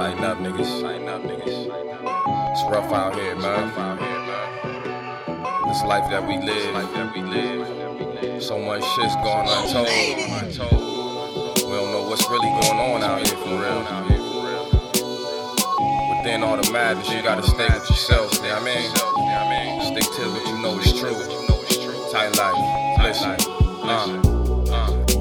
Tighten up, niggas. Tighten up, niggas. It's rough out here, man. This life that we live. Life that we live. So much shit's going untold. untold. We don't know what's really going on out here for real. Within all the madness, you gotta stay with yourself. You what I mean? Stick to what you know is true. Tight life. Listen. Uh.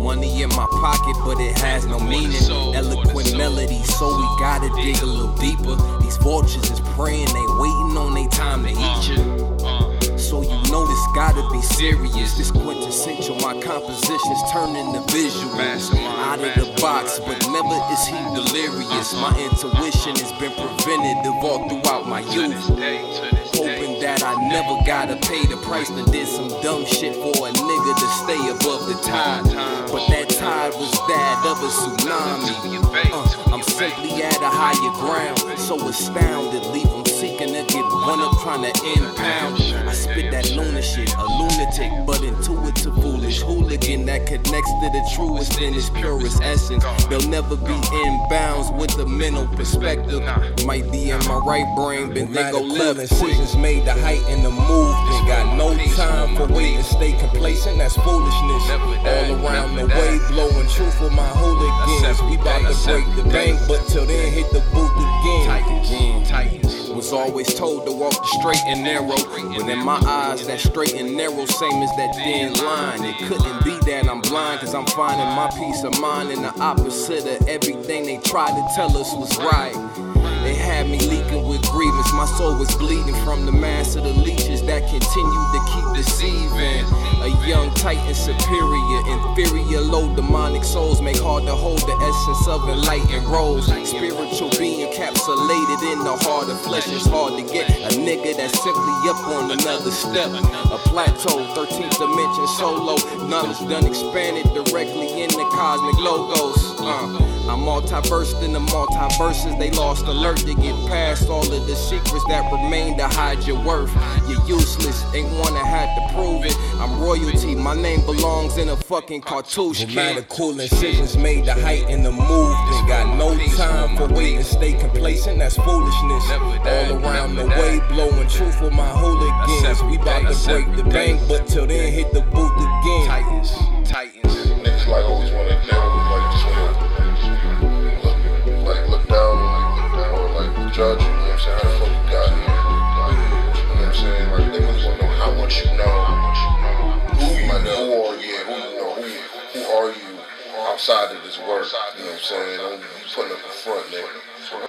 Money in my pocket, but it has no meaning. Eloquent melody, so we gotta dig a little deeper. These vultures is praying, they waiting on their time to eat you. So you know this gotta be serious. This quintessential, my compositions turning the visual out of the box, but never is he delirious. My intuition has been preventative all throughout my youth hoping that I never gotta pay the price. Then did some dumb shit for a nigga to stay above the tide. But that tide was that of a tsunami. Uh, I'm simply at a higher ground, so astounded, leave them seeking to get one up trying to impound. I spit that lunar shit, a lunatic, but intuitive, foolish hooligan that connects to the truest in its purest essence. They'll never be in bounds with the mental perspective. Might be in my right brain, but they go left. Decisions made to heighten the movement. Got no time for waiting, stay complacent. That's foolishness. All around the way, blowing truth with my hooligans. We bout to break the bank, but till then hit the booth again. Was always told to walk the straight and narrow. But in my eyes, that straight and narrow, same as that thin line. It couldn't be that I'm blind, cause I'm finding my peace of mind in the opposite of everything they tried to tell us was right. They had me leaking with grievance. My soul was bleeding from the mass of the leeches that continued to keep deceiving. A young titan superior, inferior, low demonic souls make hard to hold the essence of enlightened roles. Spiritual being encapsulated in the heart of flesh. It's hard to get a nigga that's simply up on another step. A plateau, 13th dimension solo. Knowledge done expanded directly in the cosmic logos. Uh, I'm multiversed in the multiverses. They lost alert to get past all of the secrets that remain to hide your worth. You're useless, ain't wanna have to prove it. I'm royalty, my name belongs in a fucking cartouche. No matter cool decisions made to heighten the movement. Got no time for waiting, stay complacent. That's foolishness. All around the way, blowing truth with my hooligans. We bout to break the bank, but till then hit the booth again. Outside of this work? You know what I'm saying? Be putting up a front, nigga.